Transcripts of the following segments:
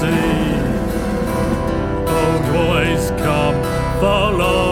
See. Oh, boys, come follow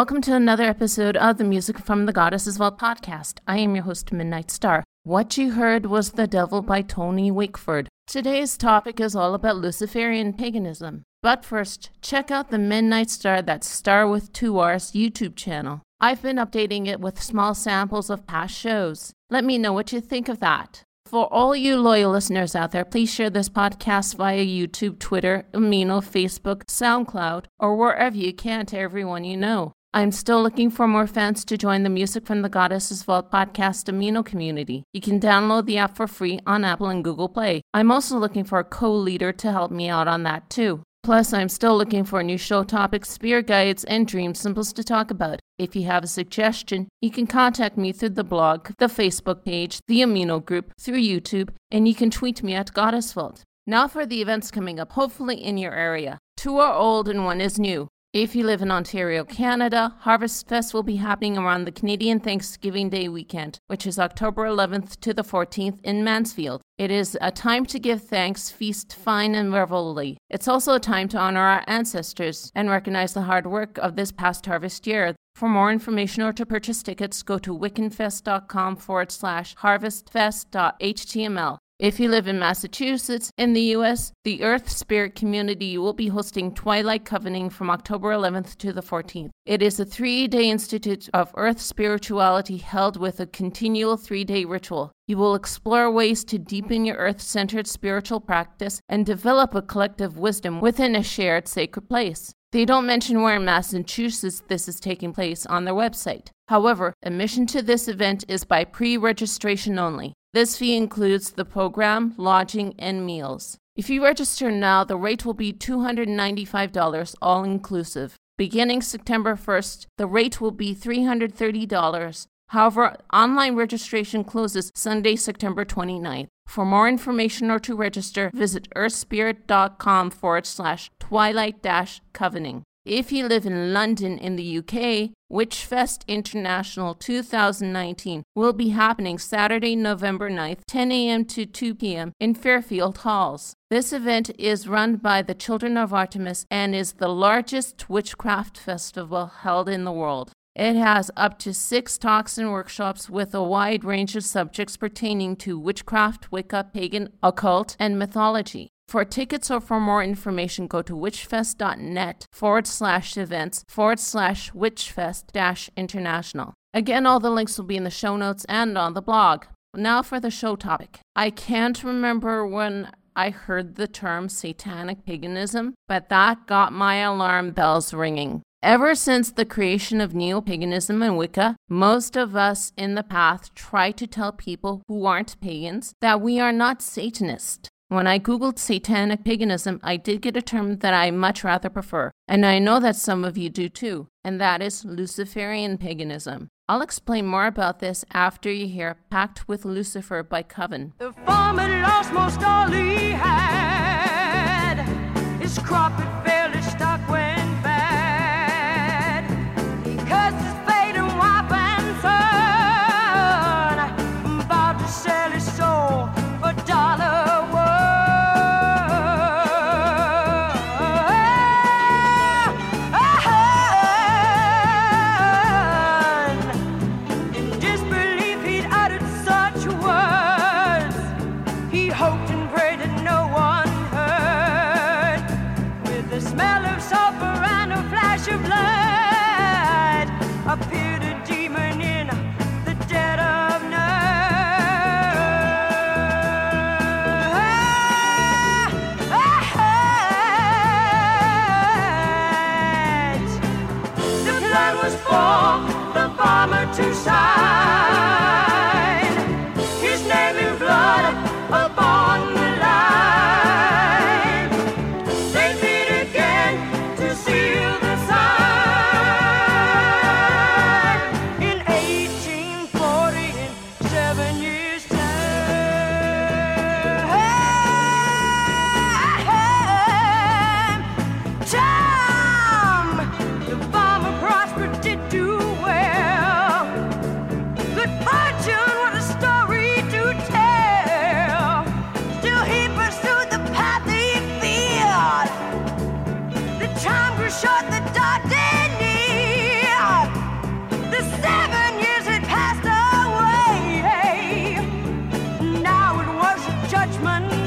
Welcome to another episode of the Music from the Goddesses Vault podcast. I am your host, Midnight Star. What you heard was The Devil by Tony Wakeford. Today's topic is all about Luciferian paganism. But first, check out the Midnight Star, that Star with two R's YouTube channel. I've been updating it with small samples of past shows. Let me know what you think of that. For all you loyal listeners out there, please share this podcast via YouTube, Twitter, Amino, Facebook, SoundCloud, or wherever you can to everyone you know. I'm still looking for more fans to join the Music from the Goddesses Vault podcast Amino community. You can download the app for free on Apple and Google Play. I'm also looking for a co leader to help me out on that too. Plus, I'm still looking for new show topics, spirit guides, and dream symbols to talk about. If you have a suggestion, you can contact me through the blog, the Facebook page, the Amino group, through YouTube, and you can tweet me at Goddess Vault. Now for the events coming up, hopefully in your area. Two are old and one is new. If you live in Ontario, Canada, Harvest Fest will be happening around the Canadian Thanksgiving Day weekend, which is October 11th to the 14th in Mansfield. It is a time to give thanks, feast, fine, and revelry. It's also a time to honor our ancestors and recognize the hard work of this past harvest year. For more information or to purchase tickets, go to wiccanfest.com forward slash harvestfest.html. If you live in Massachusetts, in the US, the Earth Spirit Community will be hosting Twilight Covening from October 11th to the 14th. It is a three day institute of Earth spirituality held with a continual three day ritual. You will explore ways to deepen your earth centered spiritual practice and develop a collective wisdom within a shared sacred place. They don't mention where in Massachusetts this is taking place on their website. However, admission to this event is by pre registration only. This fee includes the program, lodging, and meals. If you register now, the rate will be $295 all inclusive. Beginning September 1st, the rate will be $330. However, online registration closes Sunday, September 29th. For more information or to register, visit earthspirit.com forward slash twilight dash covening. If you live in London in the UK, Witchfest International 2019 will be happening Saturday, November 9th, 10 a.m. to 2 p.m. in Fairfield Halls. This event is run by the Children of Artemis and is the largest witchcraft festival held in the world. It has up to six talks and workshops with a wide range of subjects pertaining to witchcraft, Wicca, pagan, occult, and mythology. For tickets or for more information, go to witchfest.net forward slash events forward slash witchfest dash international. Again, all the links will be in the show notes and on the blog. Now for the show topic. I can't remember when I heard the term satanic paganism, but that got my alarm bells ringing. Ever since the creation of neo paganism and Wicca, most of us in the path try to tell people who aren't pagans that we are not Satanists. When I googled satanic paganism, I did get a term that I much rather prefer, and I know that some of you do too, and that is Luciferian paganism. I'll explain more about this after you hear Pact with Lucifer by Coven. The farmer lost most all he had. His crop Judgment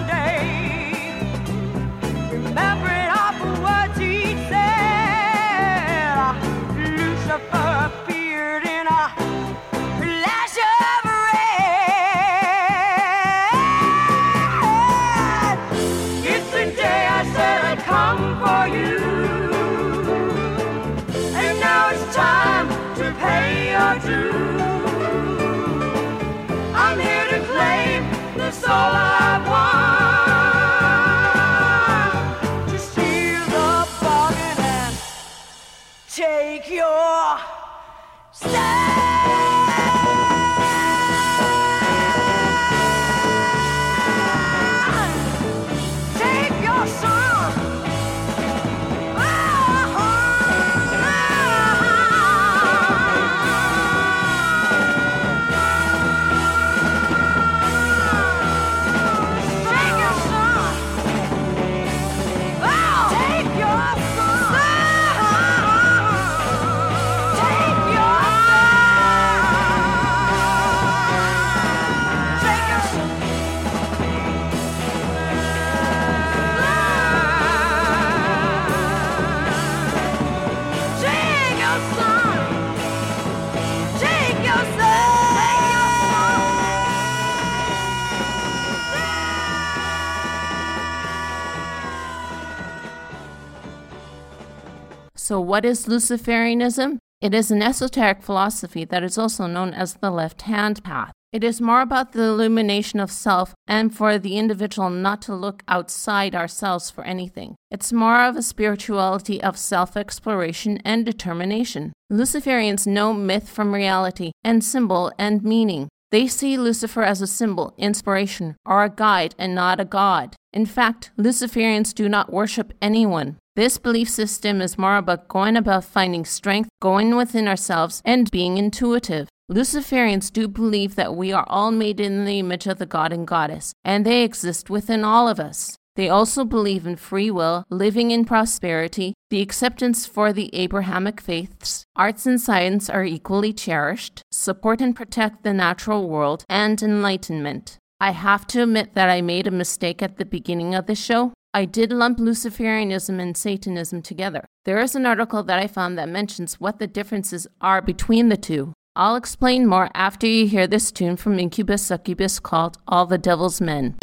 So, what is Luciferianism? It is an esoteric philosophy that is also known as the left hand path. It is more about the illumination of self and for the individual not to look outside ourselves for anything. It's more of a spirituality of self exploration and determination. Luciferians know myth from reality and symbol and meaning. They see Lucifer as a symbol, inspiration, or a guide and not a god. In fact, Luciferians do not worship anyone. This belief system is more about going about finding strength, going within ourselves, and being intuitive. Luciferians do believe that we are all made in the image of the god and goddess, and they exist within all of us. They also believe in free will, living in prosperity, the acceptance for the Abrahamic faiths, arts and science are equally cherished, support and protect the natural world, and enlightenment. I have to admit that I made a mistake at the beginning of the show. I did lump Luciferianism and Satanism together. There is an article that I found that mentions what the differences are between the two. I'll explain more after you hear this tune from Inkubus Sukkubus called All the Devil's Men.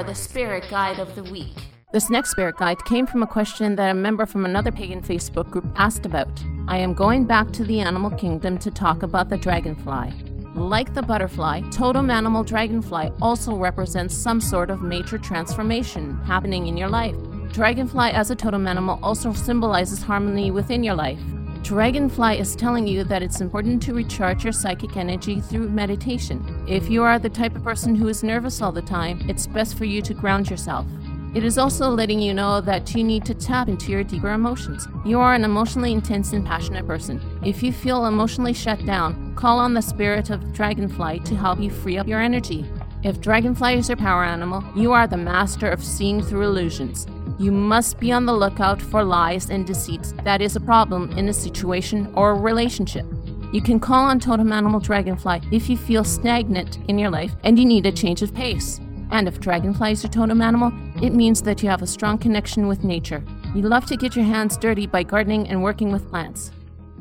For the spirit guide of the week. This next spirit guide came from a question that a member from another pagan Facebook group asked about. I am going back to the animal kingdom to talk about the dragonfly. Like the butterfly, totem animal dragonfly also represents some sort of major transformation happening in your life. Dragonfly as a totem animal also symbolizes harmony within your life. Dragonfly is telling you that it's important to recharge your psychic energy through meditation. If you are the type of person who is nervous all the time, it's best for you to ground yourself. It is also letting you know that you need to tap into your deeper emotions. You are an emotionally intense and passionate person. If you feel emotionally shut down, call on the spirit of Dragonfly to help you free up your energy. If Dragonfly is your power animal, you are the master of seeing through illusions. You must be on the lookout for lies and deceits that is a problem in a situation or a relationship. You can call on Totem Animal Dragonfly if you feel stagnant in your life and you need a change of pace. And if Dragonfly is your totem animal, it means that you have a strong connection with nature. You love to get your hands dirty by gardening and working with plants.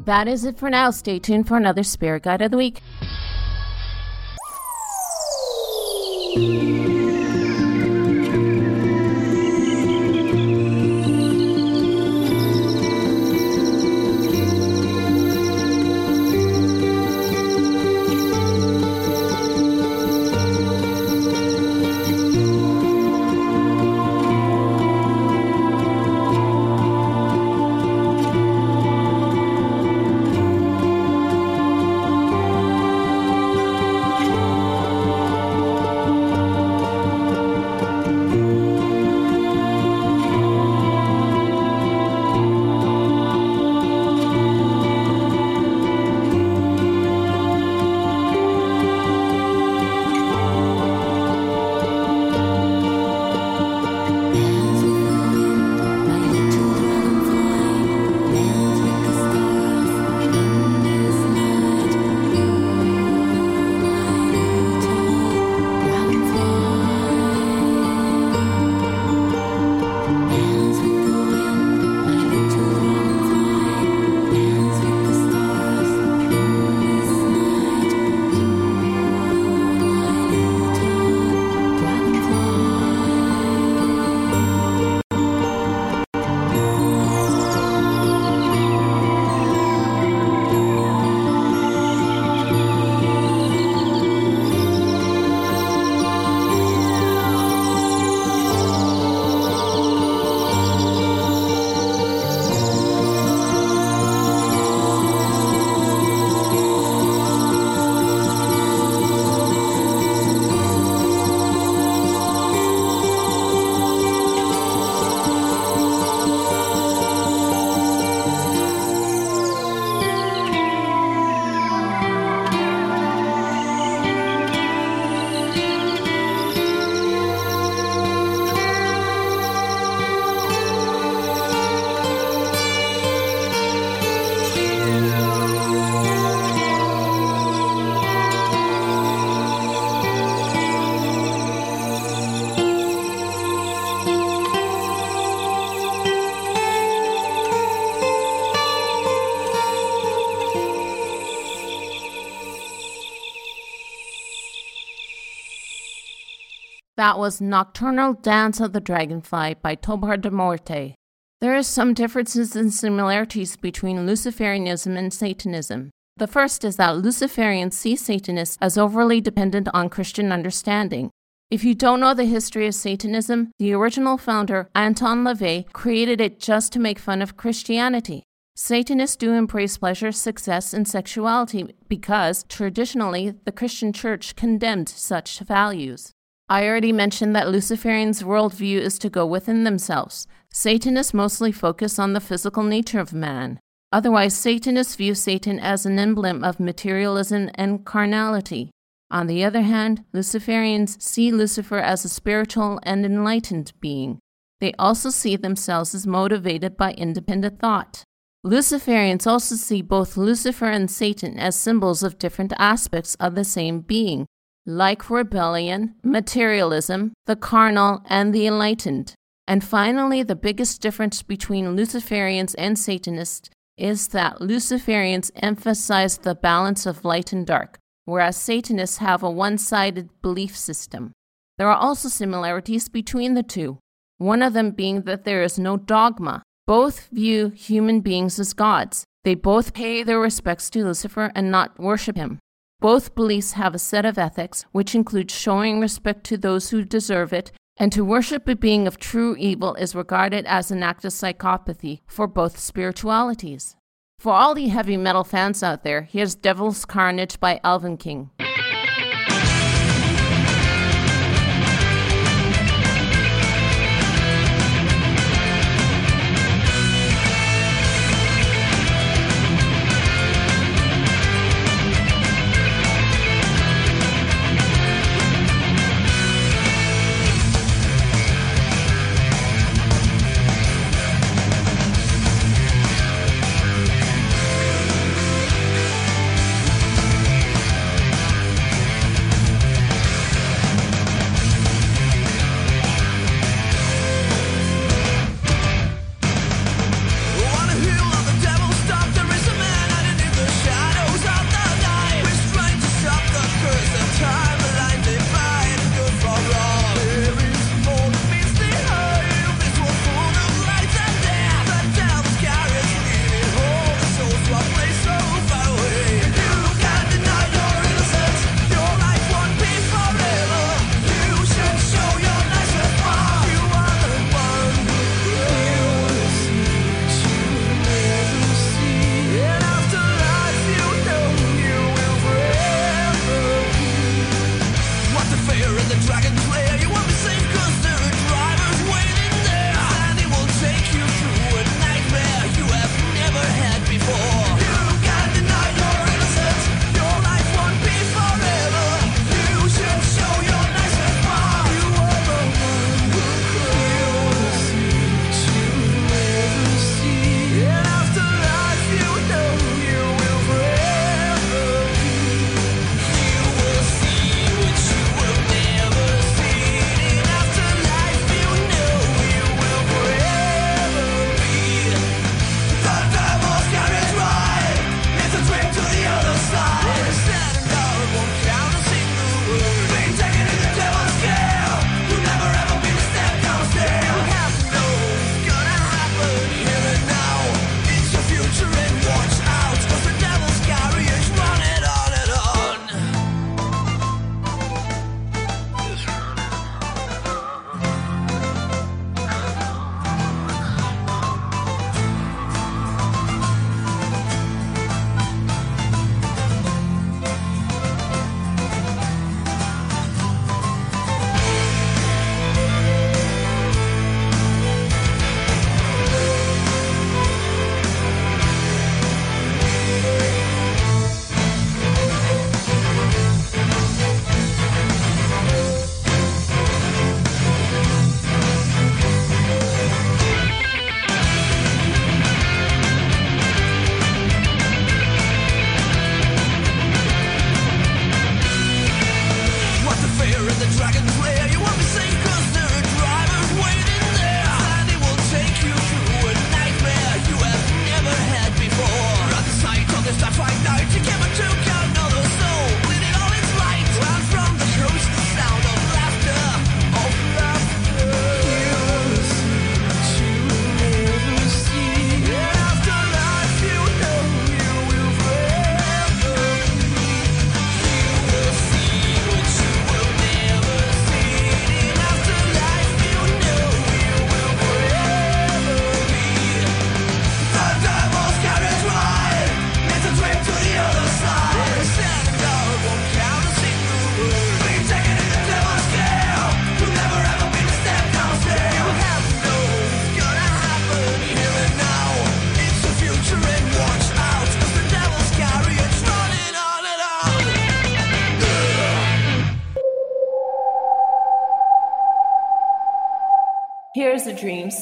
That is it for now. Stay tuned for another Spirit Guide of the Week. That was Nocturnal Dance of the Dragonfly by Trobar de Morte. There are some differences and similarities between Luciferianism and Satanism. The first is that Luciferians see Satanists as overly dependent on Christian understanding. If you don't know the history of Satanism, the original founder, Anton LaVey, created it just to make fun of Christianity. Satanists do embrace pleasure, success, and sexuality because, traditionally, the Christian church condemned such values. I already mentioned that Luciferians' worldview is to go within themselves. Satanists mostly focus on the physical nature of man. Otherwise, Satanists view Satan as an emblem of materialism and carnality. On the other hand, Luciferians see Lucifer as a spiritual and enlightened being. They also see themselves as motivated by independent thought. Luciferians also see both Lucifer and Satan as symbols of different aspects of the same being, like rebellion, materialism, the carnal, and the enlightened. And finally, the biggest difference between Luciferians and Satanists is that Luciferians emphasize the balance of light and dark, whereas Satanists have a one sided belief system. There are also similarities between the two, one of them being that there is no dogma. Both view human beings as gods. They both pay their respects to Lucifer and not worship him. Both beliefs have a set of ethics which includes showing respect to those who deserve it, and to worship a being of true evil is regarded as an act of psychopathy for both spiritualities. For all the heavy metal fans out there, here's Devil's Carnage by Elvenking.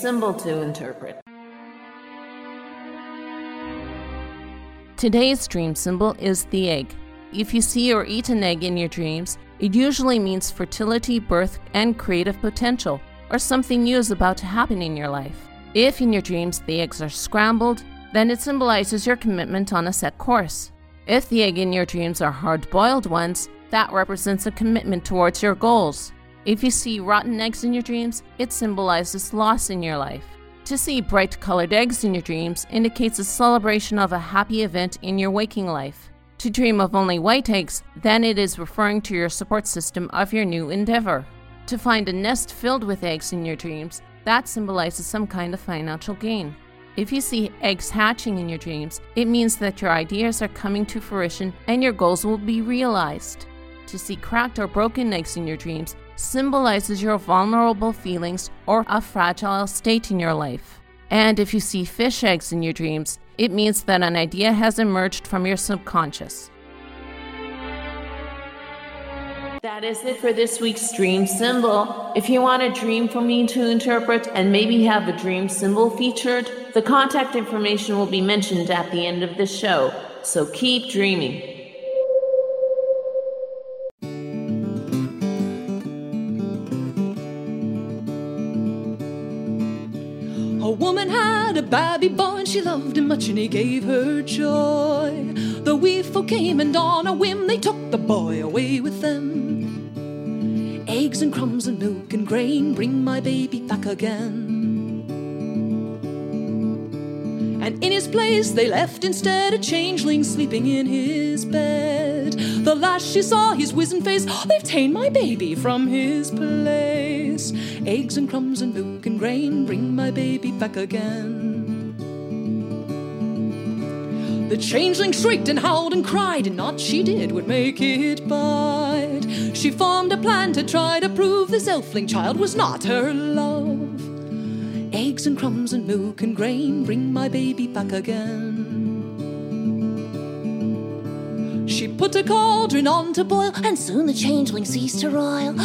symbol to interpret. Today's dream symbol is the egg. If you see or eat an egg in your dreams, it usually means fertility, birth, and creative potential, or something new is about to happen in your life. If in your dreams the eggs are scrambled, then it symbolizes your commitment on a set course. If the egg in your dreams are hard boiled ones, that represents a commitment towards your goals. If you see rotten eggs in your dreams, it symbolizes loss in your life. To see bright colored eggs in your dreams indicates a celebration of a happy event in your waking life. To dream of only white eggs, then it is referring to your support system of your new endeavor. To find a nest filled with eggs in your dreams, that symbolizes some kind of financial gain. If you see eggs hatching in your dreams, it means that your ideas are coming to fruition and your goals will be realized. To see cracked or broken eggs in your dreams symbolizes your vulnerable feelings or a fragile state in your life. And if you see fish eggs in your dreams, it means that an idea has emerged from your subconscious. That is it for this week's dream symbol. If you want a dream for me to interpret and maybe have a dream symbol featured, the contact information will be mentioned at the end of the show. So keep dreaming. Woman had a baby boy and she loved him much and he gave her joy. The wee folk came and on a whim they took the boy away with them. Eggs and crumbs and milk and grain bring my baby back again. And in his place they left instead a changeling sleeping in his bed. The last she saw his wizened face, "Oh, they've ta'en my baby from his place. Eggs and crumbs and milk and grain bring my baby back again. The changeling shrieked and howled and cried, and naught she did would make it bite. She formed a plan to try to prove this elfling child was not her love. Eggs and crumbs and milk and grain bring my baby back again. She put a cauldron on to boil, and soon the changeling ceased to roil.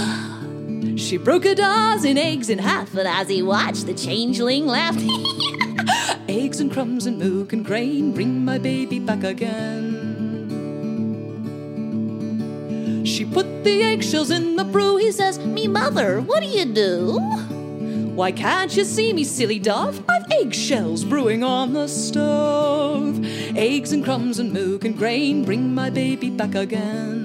She broke a dozen eggs in half, but as he watched, the changeling laughed. eggs and crumbs and milk and grain bring my baby back again. She put the eggshells in the brew. He says, Me mother, what do you do? Why can't you see me, silly dove? I've eggshells brewing on the stove. Eggs and crumbs and milk and grain bring my baby back again.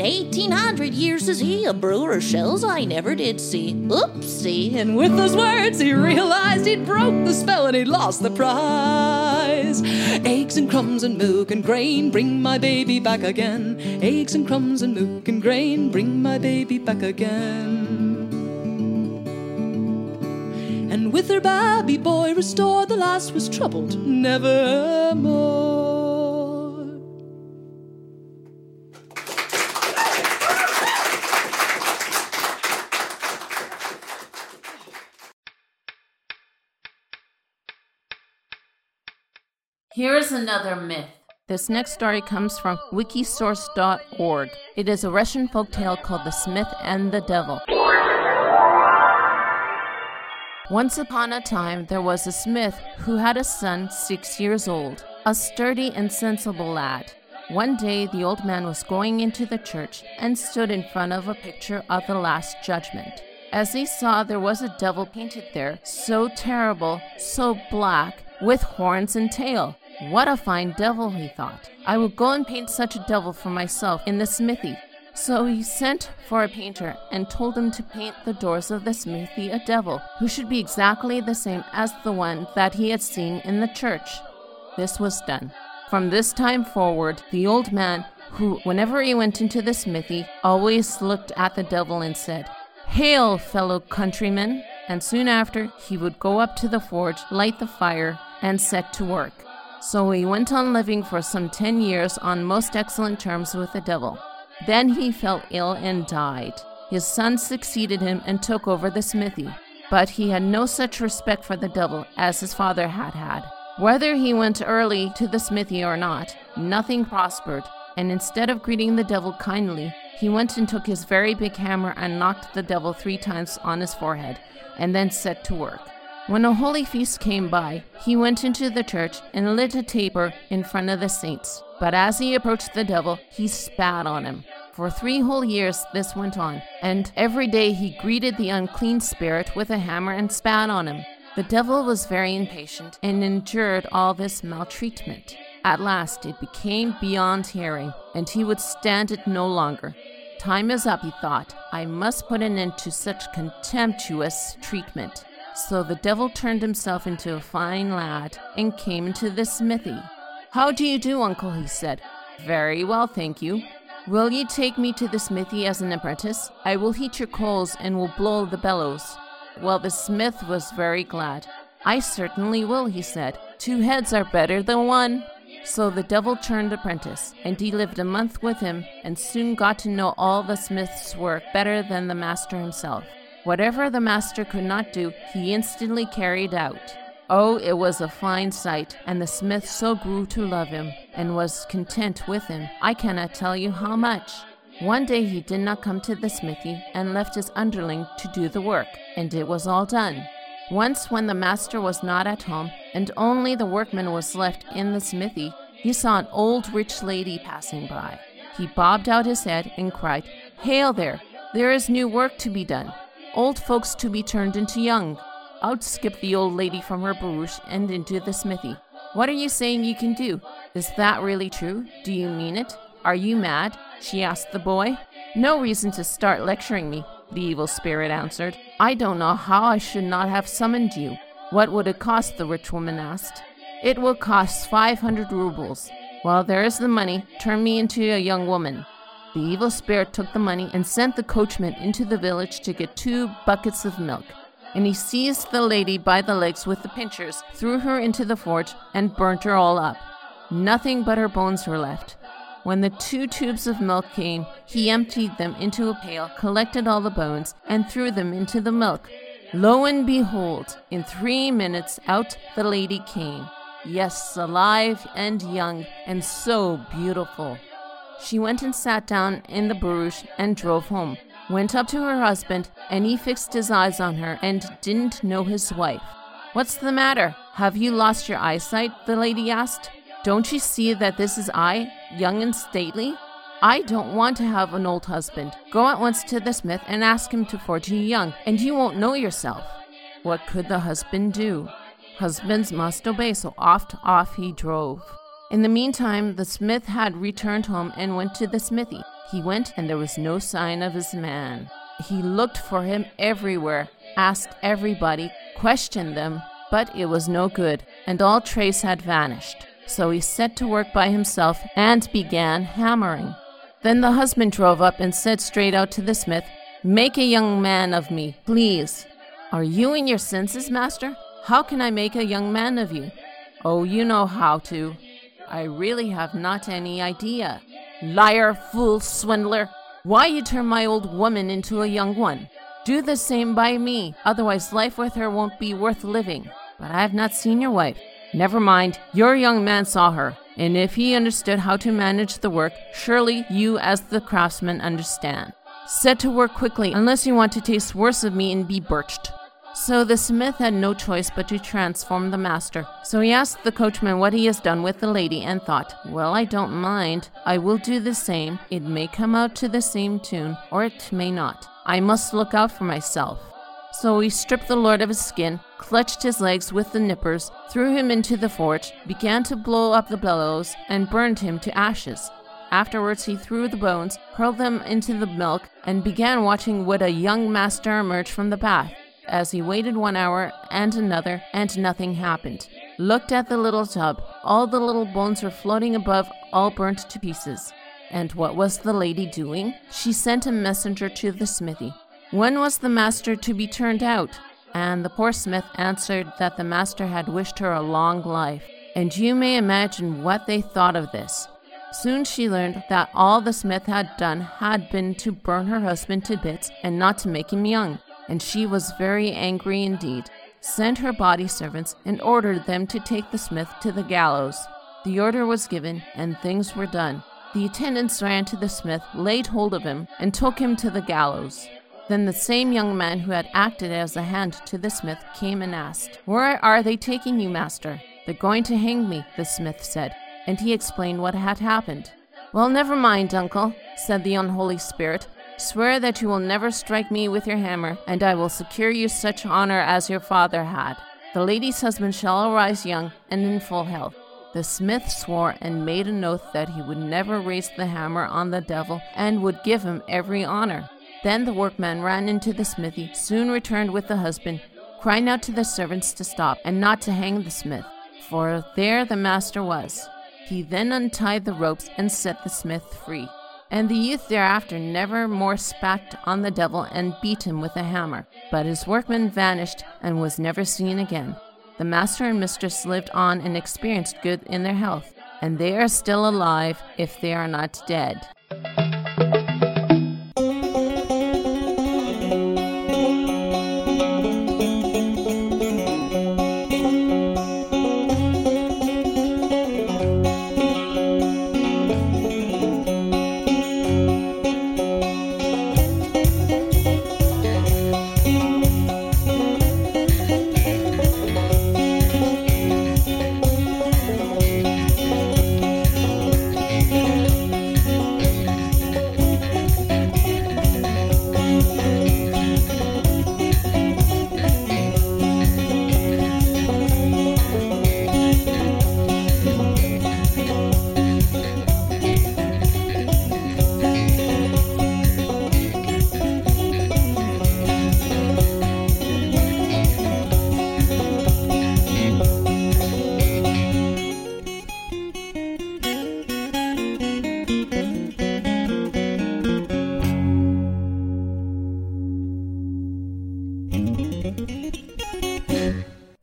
In 1800 years, says he, a brewer of shells I never did see. Oopsie. And with those words, he realized he'd broke the spell and he'd lost the prize. Eggs and crumbs and milk and grain bring my baby back again. Eggs and crumbs and milk and grain bring my baby back again. And with her baby boy restored, the lass was troubled nevermore. Here's another myth. This next story comes from wikisource.org. It is a Russian folktale called The Smith and the Devil. Once upon a time, there was a smith who had a son six years old, a sturdy and sensible lad. One day, the old man was going into the church and stood in front of a picture of the Last Judgment. As he saw, there was a devil painted there, so terrible, so black, with horns and tail. What a fine devil, he thought. I will go and paint such a devil for myself in the smithy. So he sent for a painter and told him to paint the doors of the smithy a devil, who should be exactly the same as the one that he had seen in the church. This was done. From this time forward, the old man, who, whenever he went into the smithy, always looked at the devil and said, Hail, fellow countrymen! And soon after, he would go up to the forge, light the fire, and set to work. So he went on living for some ten years on most excellent terms with the devil. Then he fell ill and died. His son succeeded him and took over the smithy, but he had no such respect for the devil as his father had had. Whether he went early to the smithy or not, nothing prospered, and instead of greeting the devil kindly, he went and took his very big hammer and knocked the devil three times on his forehead, and then set to work. When a holy feast came by, he went into the church and lit a taper in front of the saints. But as he approached the devil, he spat on him. For three whole years this went on, and every day he greeted the unclean spirit with a hammer and spat on him. The devil was very impatient and endured all this maltreatment. At last it became beyond hearing, and he would stand it no longer. Time is up, he thought. I must put an end to such contemptuous treatment. So the devil turned himself into a fine lad and came into the smithy. How do you do, uncle? he said. Very well, thank you. Will you take me to the smithy as an apprentice? I will heat your coals and will blow the bellows. Well, the smith was very glad. I certainly will, he said. Two heads are better than one. So the devil turned apprentice, and he lived a month with him, and soon got to know all the smith's work better than the master himself. Whatever the master could not do, he instantly carried out. Oh, it was a fine sight, and the smith so grew to love him, and was content with him, I cannot tell you how much. One day he did not come to the smithy, and left his underling to do the work, and it was all done. Once, when the master was not at home, and only the workman was left in the smithy, he saw an old rich lady passing by. He bobbed out his head and cried, Hail there! There is new work to be done. Old folks to be turned into young. Out skipped the old lady from her barouche and into the smithy. What are you saying you can do? Is that really true? Do you mean it? Are you mad? she asked the boy. No reason to start lecturing me, the evil spirit answered. I don't know how I should not have summoned you. What would it cost? the rich woman asked. It will cost 500 roubles. Well, there is the money. Turn me into a young woman. The evil spirit took the money and sent the coachman into the village to get two buckets of milk. And he seized the lady by the legs with the pincers, threw her into the forge, and burnt her all up. Nothing but her bones were left. When the two tubes of milk came, he emptied them into a pail, collected all the bones, and threw them into the milk. Lo and behold, in three minutes out the lady came. Yes, alive and young, and so beautiful. She went and sat down in the barouche and drove home. Went up to her husband, and he fixed his eyes on her and didn't know his wife. What's the matter? Have you lost your eyesight? the lady asked. Don't you see that this is I, young and stately? I don't want to have an old husband. Go at once to the smith and ask him to forge you young, and you won't know yourself. What could the husband do? Husbands must obey, so oft off he drove. In the meantime, the smith had returned home and went to the smithy. He went, and there was no sign of his man. He looked for him everywhere, asked everybody, questioned them, but it was no good, and all trace had vanished. So he set to work by himself and began hammering. Then the husband drove up and said straight out to the smith, Make a young man of me, please. Are you in your senses, master? How can I make a young man of you? Oh, you know how to. I really have not any idea. Liar, fool, swindler! Why you turn my old woman into a young one? Do the same by me, otherwise life with her won't be worth living. But I have not seen your wife. Never mind, your young man saw her, and if he understood how to manage the work, surely you, as the craftsman, understand. Set to work quickly, unless you want to taste worse of me and be birched. So the smith had no choice but to transform the master. So he asked the coachman what he has done with the lady and thought, Well, I don't mind. I will do the same. It may come out to the same tune, or it may not. I must look out for myself. So he stripped the lord of his skin, clutched his legs with the nippers, threw him into the forge, began to blow up the bellows, and burned him to ashes. Afterwards, he threw the bones, hurled them into the milk, and began watching would a young master emerge from the bath. As he waited one hour and another, and nothing happened. Looked at the little tub. All the little bones were floating above, all burnt to pieces. And what was the lady doing? She sent a messenger to the smithy. When was the master to be turned out? And the poor smith answered that the master had wished her a long life. And you may imagine what they thought of this. Soon she learned that all the smith had done had been to burn her husband to bits and not to make him young, and she was very angry indeed. Sent her body servants and ordered them to take the smith to the gallows. The order was given, and things were done. The attendants ran to the smith, laid hold of him, and took him to the gallows. Then the same young man who had acted as a hand to the smith came and asked, Where are they taking you, master? They're going to hang me, the smith said, and he explained what had happened. Well, never mind, uncle, said the unholy spirit. Swear that you will never strike me with your hammer, and I will secure you such honor as your father had. The lady's husband shall arise young and in full health. The smith swore and made an oath that he would never raise the hammer on the devil and would give him every honor. Then the workman ran into the smithy, soon returned with the husband, crying out to the servants to stop and not to hang the smith, for there the master was. He then untied the ropes and set the smith free. And the youth thereafter never more spat on the devil and beat him with a hammer. But his workman vanished and was never seen again. The master and mistress lived on and experienced good in their health, and they are still alive if they are not dead.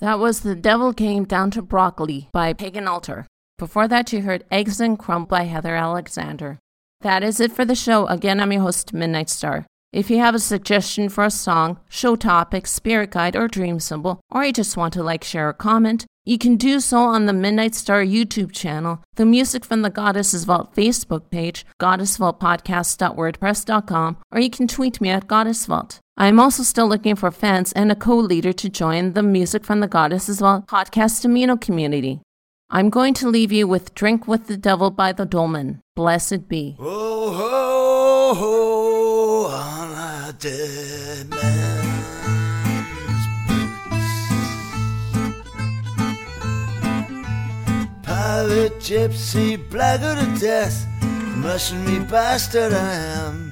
That was The Devil Came Down to Brockley by Pagan Altar. Before that, you heard Eggs and Crumb by Heather Alexander. That is it for the show. Again, I'm your host, Midnight Star. If you have a suggestion for a song, show topic, spirit guide, or dream symbol, or you just want to like, share, or comment, you can do so on the Midnight Star YouTube channel, the Music from the Goddesses Vault Facebook page, goddessvaultpodcast.wordpress.com, or you can tweet me at Goddess Vault. I am also still looking for fans and a co-leader to join the Music from the Goddesses Vault podcast Amino community. I'm going to leave you with Drink with the Devil by the Dolmen. Blessed be. Oh, oh, oh ho, ho, on a dead man's boots. Pirate, gypsy, blackguard of death, mercenary bastard I am.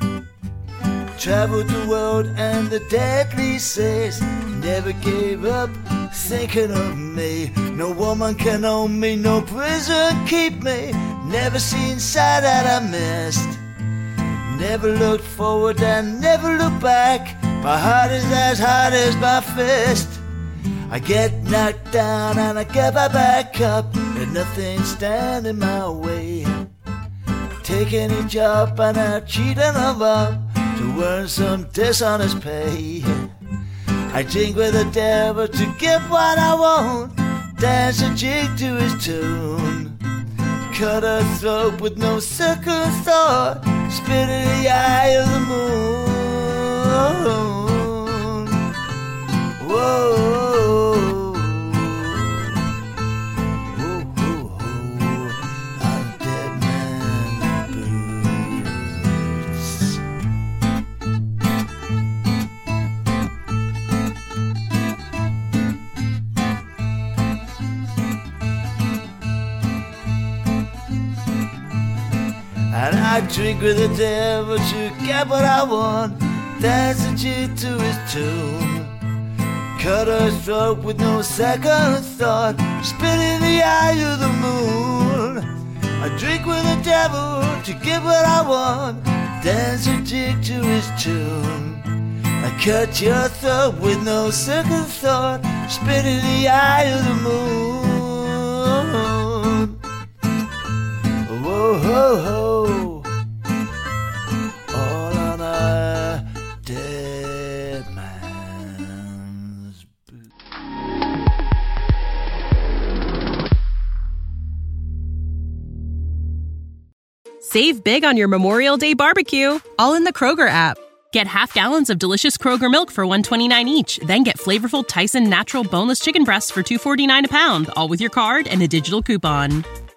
Traveled the world and the deadly seas, never gave up thinking of me. No woman can own me, no prison keep me. Never seen sight that I missed. Never looked forward and never looked back. My heart is as hard as my fist. I get knocked down and I get my back up, and nothing standing in my way. Take any job and I cheat and I'm up earn some dishonest pay. I drink with the devil to get what I want, dance a jig to his tune. Cut a throat with no second thought, spit in the eye of the moon. Whoa, And I drink with the devil to get what I want. Dance a jig to his tune. Cut her throat with no second thought. Spit in the eye of the moon. I drink with the devil to get what I want. Dance a jig to his tune. I cut your throat with no second thought. Spit in the eye of the moon. Ho. All on a dead man's boot. Save big on your Memorial Day barbecue, all in the Kroger app. Get half gallons of delicious Kroger milk for 129 each, then get flavorful Tyson natural boneless chicken breasts for 249 a pound, all with your card and a digital coupon.